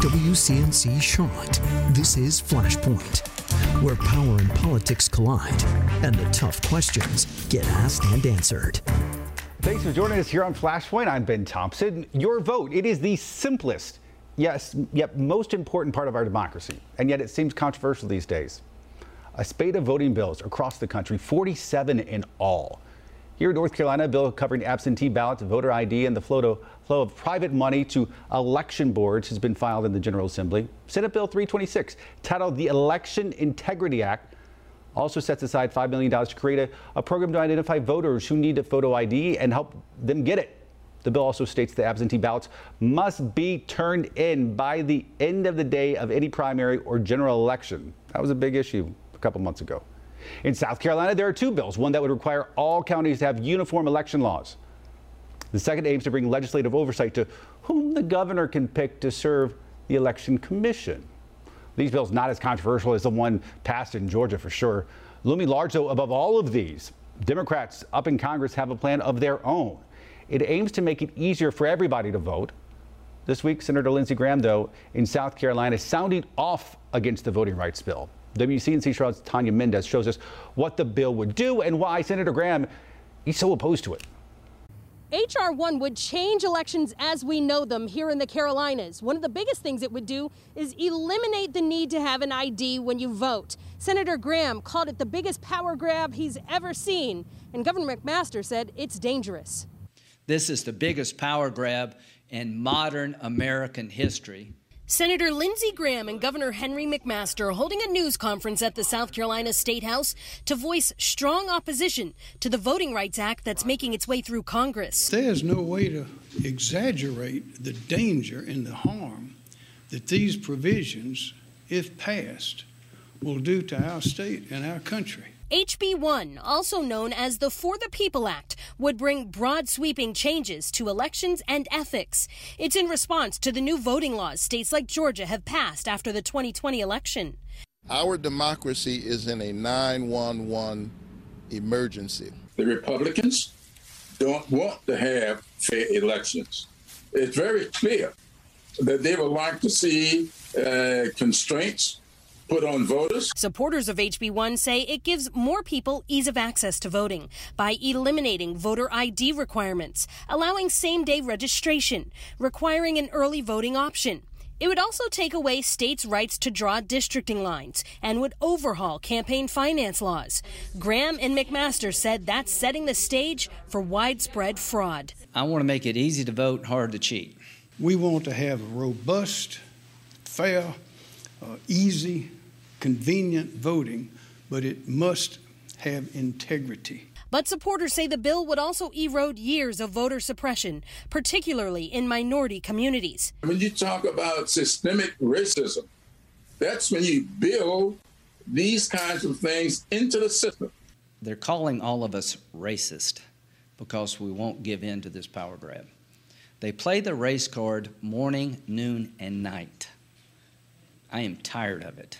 WCNC Charlotte. This is Flashpoint, where power and politics collide and the tough questions get asked and answered. Thanks for joining us here on Flashpoint. I'm Ben Thompson. Your vote, it is the simplest, yes, yet most important part of our democracy, and yet it seems controversial these days. A spate of voting bills across the country, 47 in all. Here in North Carolina, a bill covering absentee ballots, voter ID, and the flow, flow of private money to election boards has been filed in the General Assembly. Senate Bill 326, titled the Election Integrity Act, also sets aside $5 million to create a, a program to identify voters who need a photo ID and help them get it. The bill also states the absentee ballots must be turned in by the end of the day of any primary or general election. That was a big issue a couple months ago. In South Carolina, there are two bills one that would require all counties to have uniform election laws. The second aims to bring legislative oversight to whom the governor can pick to serve the election commission. These bills not as controversial as the one passed in Georgia for sure. Looming large, though, above all of these, Democrats up in Congress have a plan of their own. It aims to make it easier for everybody to vote. This week, Senator Lindsey Graham, though, in South Carolina, sounding off against the voting rights bill. WCNC Charlotte's Tanya Mendez shows us what the bill would do and why Senator Graham is so opposed to it. H.R. 1 would change elections as we know them here in the Carolinas. One of the biggest things it would do is eliminate the need to have an ID when you vote. Senator Graham called it the biggest power grab he's ever seen, and Governor McMaster said it's dangerous. This is the biggest power grab in modern American history. Senator Lindsey Graham and Governor Henry McMaster holding a news conference at the South Carolina State House to voice strong opposition to the Voting Rights Act that's making its way through Congress. There's no way to exaggerate the danger and the harm that these provisions, if passed, will do to our state and our country. HB 1, also known as the For the People Act, would bring broad sweeping changes to elections and ethics. It's in response to the new voting laws states like Georgia have passed after the 2020 election. Our democracy is in a 911 emergency. The Republicans don't want to have fair elections. It's very clear that they would like to see uh, constraints put on voters. Supporters of HB1 say it gives more people ease of access to voting by eliminating voter ID requirements, allowing same day registration, requiring an early voting option. It would also take away states' rights to draw districting lines and would overhaul campaign finance laws. Graham and McMaster said that's setting the stage for widespread fraud. I want to make it easy to vote, hard to cheat. We want to have robust, fair, uh, easy, convenient voting, but it must have integrity. But supporters say the bill would also erode years of voter suppression, particularly in minority communities. When you talk about systemic racism, that's when you build these kinds of things into the system. They're calling all of us racist because we won't give in to this power grab. They play the race card morning, noon, and night. I am tired of it.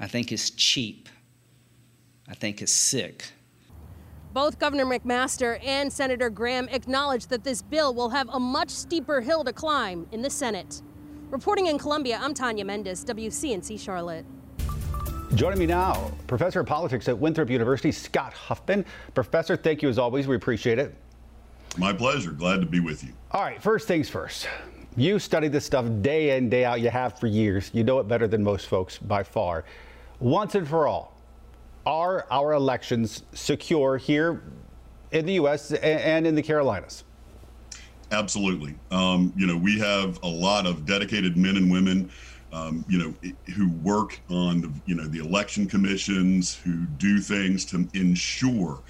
I think it's cheap. I think it's sick. Both Governor McMaster and Senator Graham acknowledge that this bill will have a much steeper hill to climb in the Senate. Reporting in Columbia, I'm Tanya Mendez, WCNC Charlotte. Joining me now, Professor of Politics at Winthrop University, Scott Huffmon. Professor, thank you as always. We appreciate it. My pleasure. Glad to be with you. All right, first things first. You study this stuff day in, day out. You have for years. You know it better than most folks by far once and for all, are our elections secure here in the U.S. and in the Carolinas? Absolutely. Um, you know, we have a lot of dedicated men and women, um, you know, who work on the, you know, the election commissions, who do things to ensure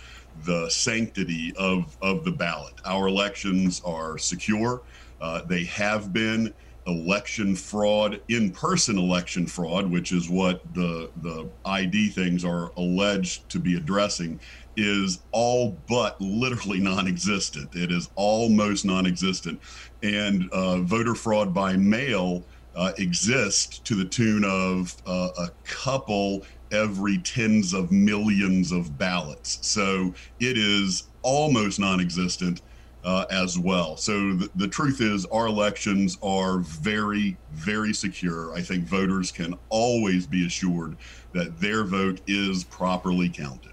the sanctity of of the ballot. Our elections are secure. Uh, they have been election fraud, in-person election fraud, which is what the the ID things are alleged to be addressing, is all but literally non-existent. It is almost non-existent, and uh, voter fraud by mail uh, exists to the tune of uh, a couple every tens of millions of ballots. So it is almost non-existent uh, as well. So the, the truth is, our elections are very, very secure. I think voters can always be assured that their vote is properly counted.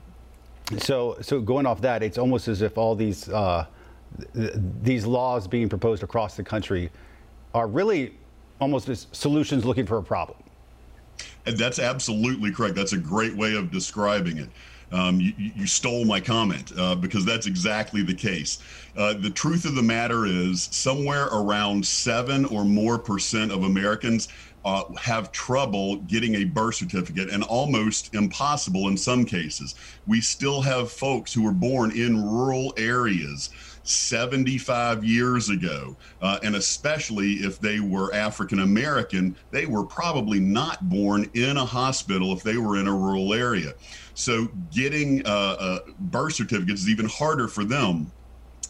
So, so going off that, it's almost as if all these uh, th- these laws being proposed across the country are really almost as solutions looking for a problem. And that's absolutely correct. That's a great way of describing it. Um, you, you, stole my comment uh, because that's exactly the case. Uh, the truth of the matter is, somewhere around seven or more percent of Americans uh, have trouble getting a birth certificate and almost impossible in some cases. We still have folks who were born in rural areas 75 years ago, uh, and especially if they were African American, they were probably not born in a hospital if they were in a rural area. So getting uh, uh, birth certificates is even harder for them.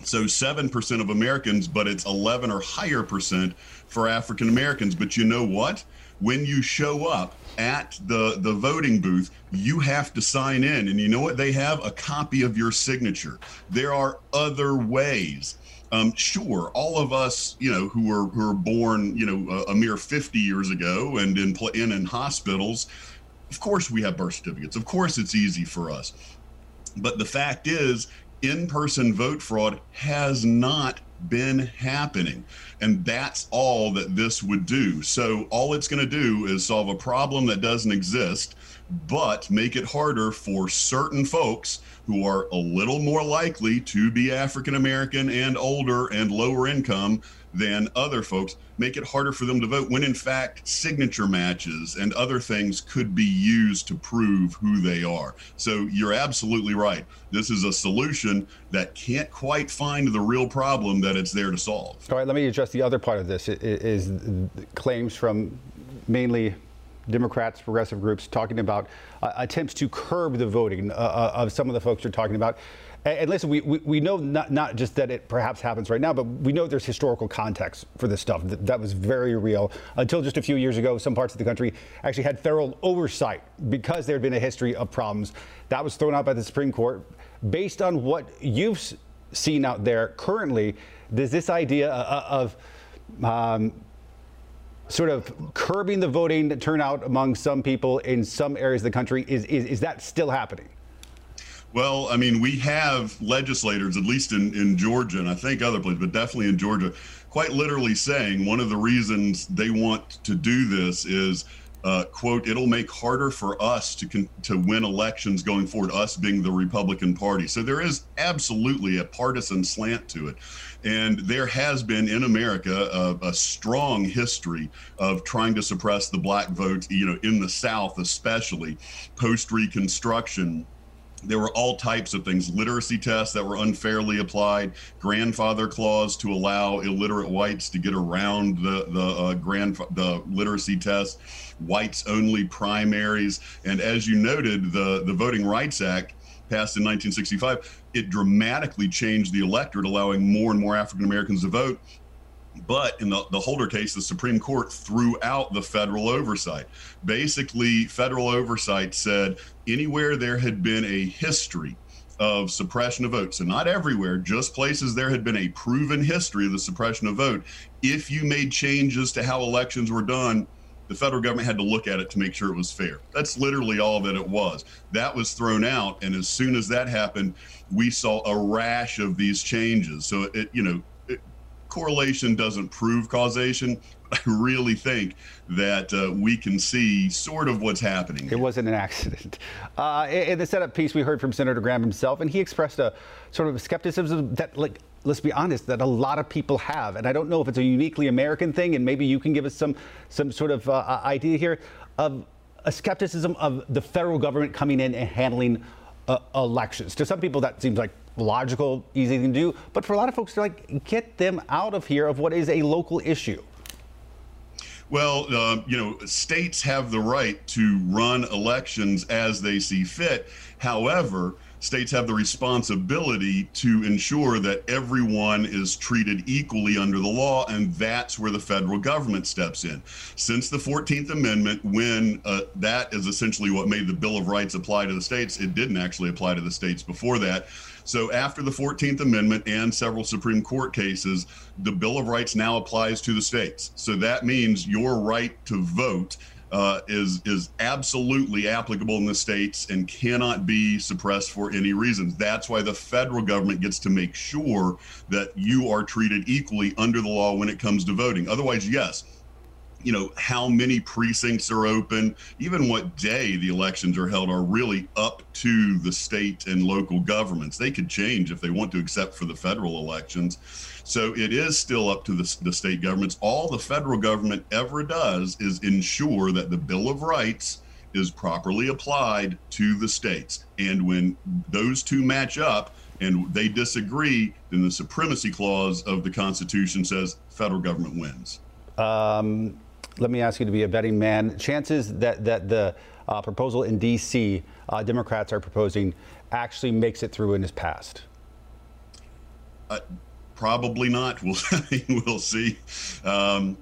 So 7% of Americans, but it's 11 or higher percent for African Americans. But you know what? When you show up at the, the voting booth, you have to sign in. And you know what? They have a copy of your signature. There are other ways. Um, sure, all of us, you know, who were who were born, you know, a, a mere 50 years ago and in, in in hospitals, of course we have birth certificates. Of course it's easy for us. But the fact is, in-person vote fraud has not been happening. And that's all that this would do. So, all it's going to do is solve a problem that doesn't exist, but make it harder for certain folks who are a little more likely to be African American and older and lower income than other folks, make it harder for them to vote when in fact signature matches and other things could be used to prove who they are. So you're absolutely right. This is a solution that can't quite find the real problem that it's there to solve. All right, let me address the other part of this is claims from mainly Democrats, progressive groups talking about uh, attempts to curb the voting uh, uh of some of the folks you're talking about. And listen, we, we, we, know not, not just that it perhaps happens right now, but we know there's historical context for this stuff. That, that was very real. Until just a few years ago, some parts of the country actually had federal oversight because there had been a history of problems. That was thrown out by the Supreme Court. Based on what you've seen out there currently, does this idea uh, uh, of um, sort of curbing the voting turnout among some people in some areas of the country, is, is, is that still happening? Well, I mean, we have legislators, at least in, in Georgia, and I think other places, but definitely in Georgia, quite literally saying one of the reasons they want to do this is, uh, quote, it'll make harder for us to con- to win elections going forward, us being the Republican Party. So there is absolutely a partisan slant to it. And there has been in America a, a strong history of trying to suppress the black vote, you know, in the South, especially post Reconstruction there were all types of things literacy tests that were unfairly applied grandfather clause to allow illiterate whites to get around the the uh, grand the literacy test whites only primaries and as you noted the the voting rights act passed in 1965 it dramatically changed the electorate allowing more and more african americans to vote but in the, the Holder case, the Supreme Court threw out the federal oversight. Basically, federal oversight said anywhere there had been a history of suppression of votes, and not everywhere, just places there had been a proven history of the suppression of vote. If you made changes to how elections were done, the federal government had to look at it to make sure it was fair. That's literally all that it was. That was thrown out, and as soon as that happened, we saw a rash of these changes. So it, you know, correlation doesn't prove causation. I really think that uh, we can see sort of what's happening. It wasn't an accident. Uh, in the setup piece, we heard from Senator Graham himself, and he expressed a sort of skepticism that, like, let's be honest, that a lot of people have. And I don't know if it's a uniquely American thing, and maybe you can give us some some sort of uh, idea here of a skepticism of the federal government coming in and handling uh, elections. To some people, that seems like logical, easy thing to do. But for a lot of folks, they're like, get them out of here of what is a local issue. Well, uh, you know, states have the right to run elections as they see fit. However, states have the responsibility to ensure that everyone is treated equally under the law, and that's where the federal government steps in. Since the 14th Amendment, when uh, that is essentially what made the Bill of Rights apply to the states, it didn't actually apply to the states before that. So after the 14th Amendment and several Supreme Court cases, the Bill of Rights now applies to the states. So that means your right to vote uh, is is absolutely applicable in the states and cannot be suppressed for any reasons. That's why the federal government gets to make sure that you are treated equally under the law when it comes to voting. Otherwise, yes, you know how many precincts are open. Even what day the elections are held are really up to the state and local governments. They could change if they want to except for the federal elections. So it is still up to the, the state governments. All the federal government ever does is ensure that the bill of rights is properly applied to the states. And when those two match up and they disagree then the supremacy clause of the constitution says federal government wins. Um, let me ask you to be a betting man. Chances that, that the uh, proposal in D.C. Uh, Democrats are proposing actually makes it through and is passed? Uh, probably not. We'll we'll see. Um,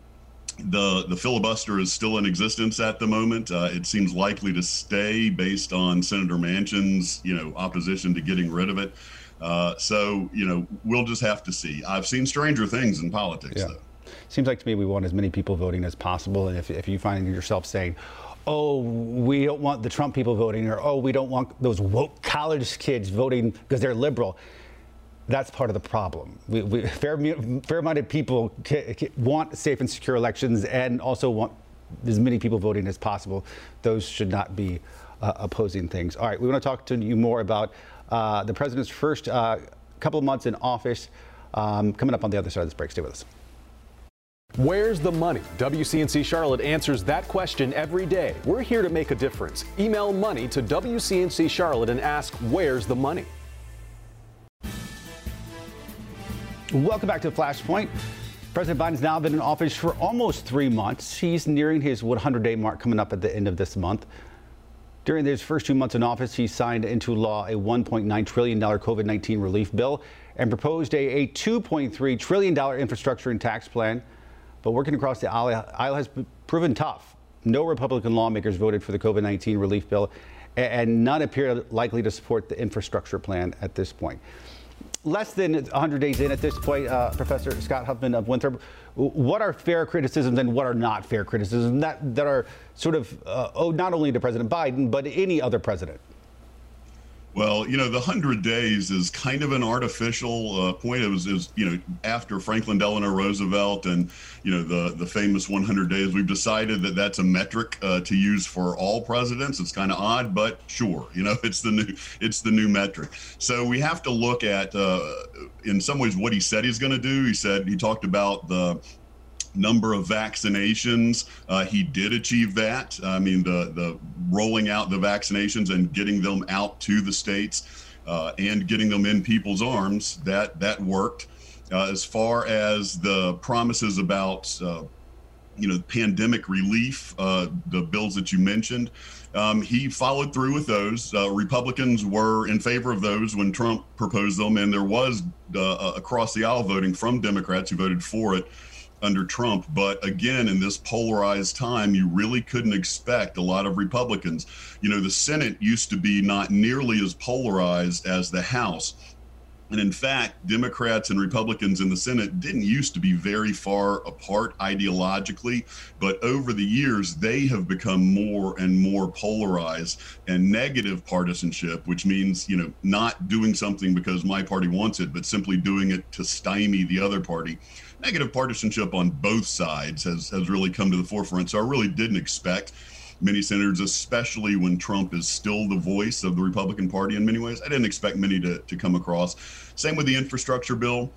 the the filibuster is still in existence at the moment. Uh, it seems likely to stay based on Senator Manchin's you know opposition to getting rid of it. Uh, so you know we'll just have to see. I've seen stranger things in politics yeah. though seems like to me we want as many people voting as possible. And if, if you find yourself saying, oh, we don't want the Trump people voting, or oh, we don't want those woke college kids voting because they're liberal. That's part of the problem. We, we, fair, fair-minded people want safe and secure elections, and also want as many people voting as possible. Those should not be uh, opposing things. All right, we want to talk to you more about uh, the president's first uh, couple of months in office. Um, coming up on the other side of this break. Stay with us. Where's the money? WCNC Charlotte answers that question every day. We're here to make a difference. Email money to WCNC Charlotte and ask, Where's the money? Welcome back to Flashpoint. President Biden's now been in office for almost three months. He's nearing his 100 day mark coming up at the end of this month. During his first two months in office, he signed into law a $1.9 trillion COVID 19 relief bill and proposed a, a $2.3 trillion infrastructure and tax plan. But working across the aisle has proven tough. No Republican lawmakers voted for the COVID 19 relief bill, and none appear likely to support the infrastructure plan at this point. Less than 100 days in at this point, uh, Professor Scott Huffmon of Winthrop, what are fair criticisms and what are not fair criticisms that, that are sort of uh, owed not only to President Biden, but any other president? Well, you know, the 100 days is kind of an artificial uh, point. It was, it was, you know, after Franklin Delano Roosevelt and, you know, the, the famous 100 days, we've decided that that's a metric uh, to use for all presidents. It's kind of odd, but sure, you know, it's the new, it's the new metric. So we have to look at, uh, in some ways, what he said he's going to do. He said, he talked about the number of vaccinations. Uh, he did achieve that. I mean, the the rolling out the vaccinations and getting them out to the states uh, and getting them in people's arms that that worked. Uh, as far as the promises about uh, you know pandemic relief, uh, the bills that you mentioned. Um, he followed through with those. Uh, Republicans were in favor of those when Trump proposed them, and there was across the aisle voting from Democrats who voted for it under Trump. But again, in this polarized time, you really couldn't expect a lot of Republicans. You know, the Senate used to be not nearly as polarized as the House. And in fact, Democrats and Republicans in the Senate didn't used to be very far apart ideologically, but over the years, they have become more and more polarized and negative partisanship, which means, you know, not doing something because my party wants it, but simply doing it to stymie the other party negative partisanship on both sides has, has really come to the forefront. So I really didn't expect many senators, especially when Trump is still the voice of the Republican Party in many ways. I didn't expect many to, to come across. Same with the infrastructure bill.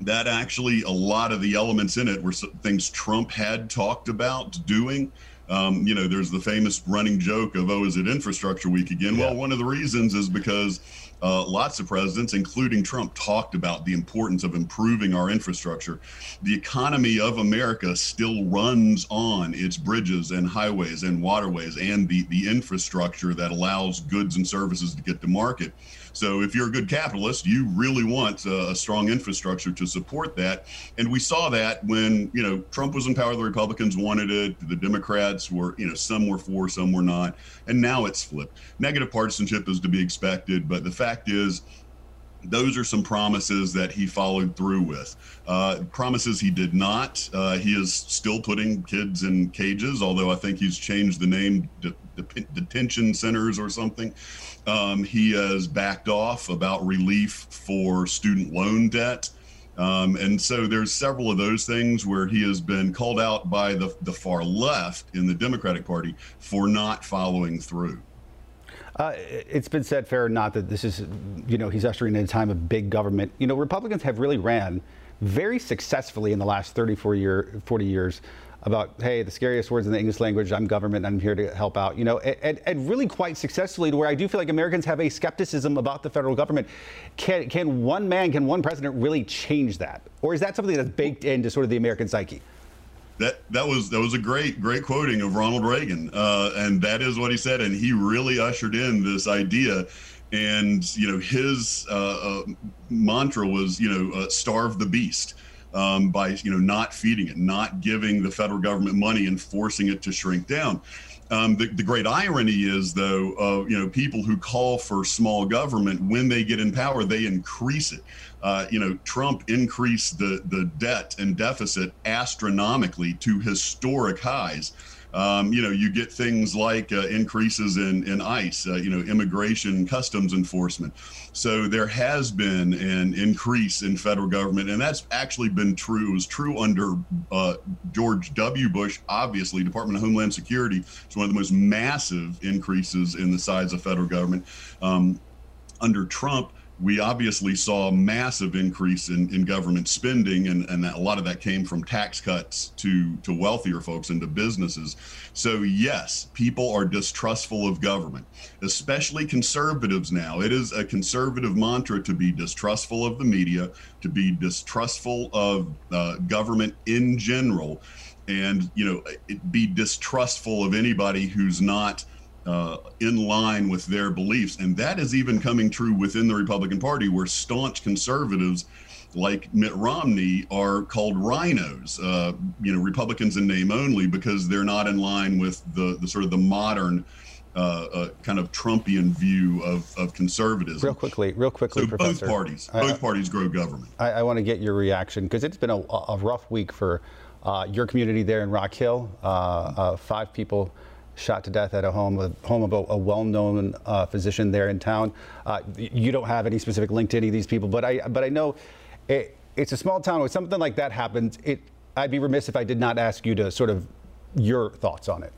That actually, a lot of the elements in it were things Trump had talked about doing. Um, you know, there's the famous running joke of, oh, is it infrastructure week again? Yeah. Well, one of the reasons is because uh, lots of presidents, including Trump, talked about the importance of improving our infrastructure. The economy of America still runs on its bridges and highways and waterways and the, the infrastructure that allows goods and services to get to market. So if you're a good capitalist, you really want a, a strong infrastructure to support that. And we saw that when, you know, Trump was in power, the Republicans wanted it, the Democrats were, you know, some were for, some were not. And now it's flipped. Negative partisanship is to be expected, but the fact is, those are some promises that he followed through with. Uh, promises he did not. Uh, he is still putting kids in cages, although I think he's changed the name to detention centers or something. Um, he has backed off about relief for student loan debt. Um, and so there's several of those things where he has been called out by the, the far left in the Democratic Party for not following through. Uh, it's been said, fair or not, that this is, you know, he's ushering in a time of big government. You know, Republicans have really ran very successfully in the last 34 year, 40 years about, hey, the scariest words in the English language, I'm government, I'm here to help out, you know, and, and really quite successfully to where I do feel like Americans have a skepticism about the federal government. Can, can one man, can one president really change that? Or is that something that's baked into sort of the American psyche? That, that was that was a great great quoting of Ronald Reagan, uh, and that is what he said, and he really ushered in this idea. And you know his uh, uh, mantra was you know uh, starve the beast um, by you know not feeding it, not giving the federal government money and forcing it to shrink down. Um, the, the, great irony is, though, of you know people who call for small government when they get in power, they increase it. Uh, you know, Trump increased the the debt and deficit astronomically to historic highs. Um, you know, you get things like uh, increases in, in ICE, uh, you know, immigration customs enforcement. So there has been an increase in federal government, and that's actually been true. It was true under uh, George W. Bush, obviously. Department of Homeland Security is one of the most massive increases in the size of federal government. Um, under Trump, we obviously saw a massive increase in, in government spending, and, and a lot of that came from tax cuts to, to wealthier folks and to businesses. So, yes, people are distrustful of government, especially conservatives now. It is a conservative mantra to be distrustful of the media, to be distrustful of uh, government in general, and, you know, be distrustful of anybody who's not uh, in line with their beliefs. And that is even coming true within the Republican Party, where staunch conservatives like Mitt Romney are called RINOs, uh, you know, Republicans in name only, because they're not in line with the, the sort of the modern uh, uh, kind of Trumpian view of, of conservatism. Real quickly, real quickly, so Professor. both parties, both parties grow government. I, I want to get your reaction because it's been a, a, rough week for uh, your community there in Rock Hill. Uh, uh, five people shot to death at a home, a home of a, a well-known uh, physician there in town. Uh, you don't have any specific link to any of these people, but I, but I know it, it's a small town. When something like that happens, it, I'd be remiss if I did not ask you to sort of your thoughts on it.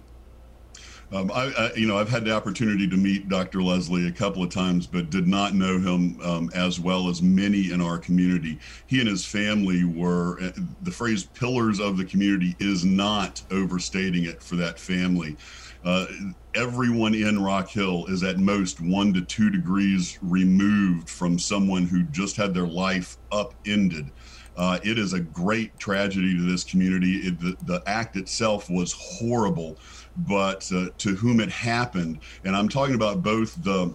Um, I, I, you know, I've had the opportunity to meet Dr. Lesslie a couple of times, but did not know him um, as well as many in our community. He and his family were uh, the phrase "pillars of the community" is not overstating it for that family. Uh, everyone in Rock Hill is at most one to two degrees removed from someone who just had their life upended. Uh, it is a great tragedy to this community. It, the, the, act itself was horrible, but uh, to whom it happened, and I'm talking about both the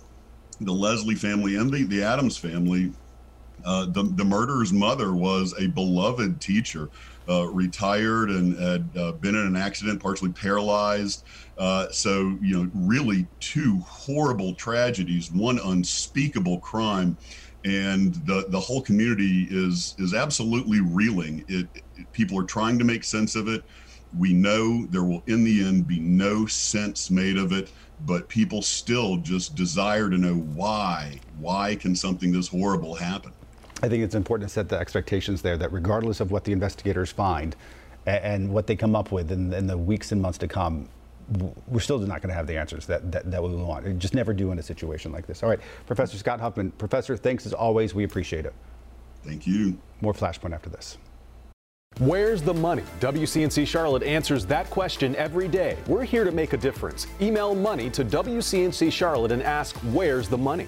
the Lesslie family and the, the Adams family. Uh, the, the murderer's mother was a beloved teacher uh, retired and had uh, been in an accident, partially paralyzed. Uh, so, you know, really two horrible tragedies, one unspeakable crime. And the, the whole community is is absolutely reeling. It, it, people are trying to make sense of it. We know there will, in the end, be no sense made of it, but people still just desire to know why. Why can something this horrible happen? I think it's important to set the expectations there that regardless of what the investigators find and, and what they come up with in, in, the weeks and months to come, we're still not going to have the answers that, that, that we want. We just never do in a situation like this. All right, Professor Scott Huffmon. Professor, thanks as always. We appreciate it. Thank you. More Flashpoint after this. Where's the money? WCNC Charlotte answers that question every day. We're here to make a difference. Email money to WCNC Charlotte and ask, where's the money?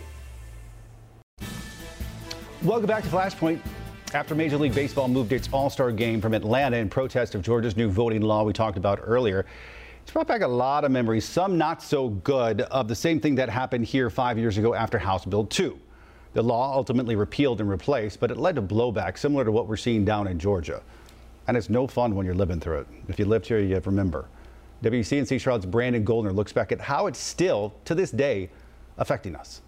Welcome back to Flashpoint. After Major League Baseball moved its All Star game from Atlanta in protest of Georgia's new voting law we talked about earlier, it's brought back a lot of memories, some not so good, of the same thing that happened here five years ago after House Bill 2. The law ultimately repealed and replaced, but it led to blowback similar to what we're seeing down in Georgia. And it's no fun when you're living through it. If you lived here, you remember. WCNC Charlotte's Brandon Goldner looks back at how it's still, to this day, affecting us.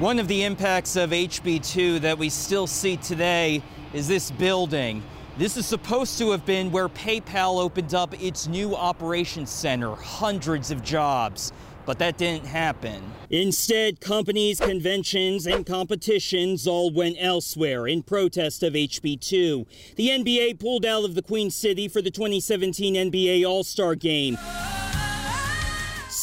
One of the impacts of HB2 that we still see today is this building. This is supposed to have been where PayPal opened up its new operations center, hundreds of jobs. But that didn't happen. Instead, companies, conventions, and competitions all went elsewhere in protest of HB2. The NBA pulled out of the Queen City for the 2017 NBA All Star Game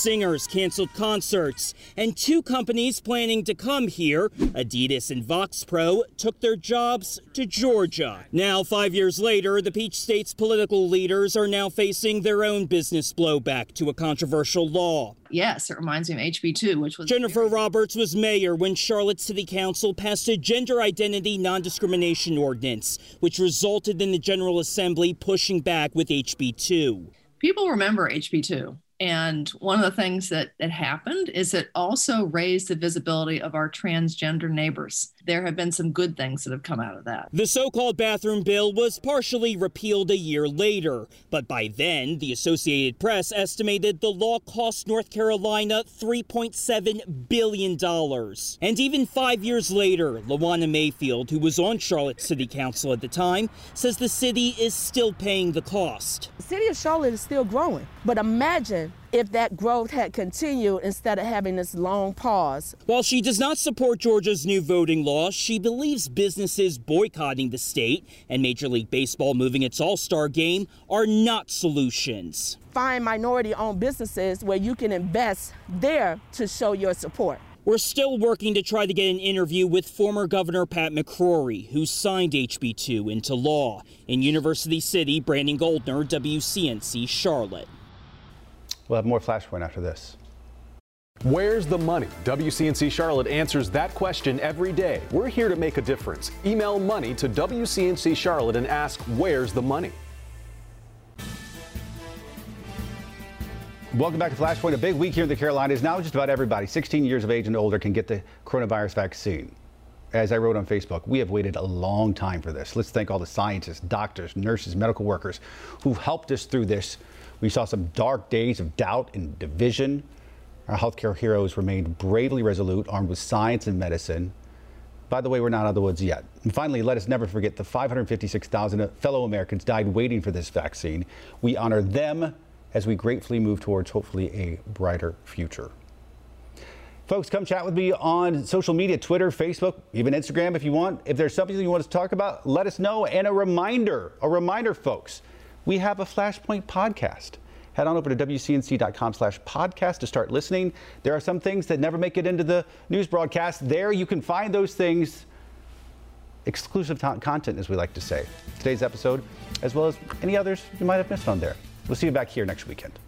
singers canceled concerts, and two companies planning to come here, Adidas and Voxpro, took their jobs to Georgia. Now, five years later, the Peach State's political leaders are now facing their own business blowback to a controversial law. Yes, it reminds me of HB2, which was. Jennifer Roberts was mayor when Charlotte City Council passed a gender identity non discrimination ordinance, which resulted in the General Assembly pushing back with HB2. People remember HB2. And one of the things that, that happened is it also raised the visibility of our transgender neighbors. There have been some good things that have come out of that. The so called bathroom bill was partially repealed a year later, but by then, the Associated Press estimated the law cost North Carolina $3.7 billion. And even five years later, Lawana Mayfield, who was on Charlotte City Council at the time, says the city is still paying the cost. The city of Charlotte is still growing, but imagine if that growth had continued instead of having this long pause. While she does not support Georgia's new voting law, she believes businesses boycotting the state and Major League Baseball moving its All Star game are not solutions. Find minority owned businesses where you can invest there to show your support. We're still working to try to get an interview with former Governor Pat McCrory, who signed HB2 into law. In University City, Brandon Goldner, WCNC Charlotte. We'll have more Flashpoint after this. Where's the money? WCNC Charlotte answers that question every day. We're here to make a difference. Email money to WCNC Charlotte and ask, Where's the money? Welcome back to Flashpoint. A big week here in the Carolinas. Now, just about everybody 16 years of age and older can get the coronavirus vaccine. As I wrote on Facebook, we have waited a long time for this. Let's thank all the scientists, doctors, nurses, medical workers who've helped us through this we saw some dark days of doubt and division. Our healthcare heroes remained bravely resolute, armed with science and medicine. By the way, we're not out of the woods yet. And finally, let us never forget the 556,000 fellow Americans died waiting for this vaccine. We honor them as we gratefully move towards hopefully a brighter future. Folks, come chat with me on social media Twitter, Facebook, even Instagram if you want. If there's something you want to talk about, let us know. And a reminder, a reminder, folks we have a Flashpoint podcast. Head on over to WCNC.com slash podcast to start listening. There are some things that never make it into the news broadcast. There you can find those things, exclusive content, as we like to say. Today's episode, as well as any others you might have missed on there. We'll see you back here next weekend.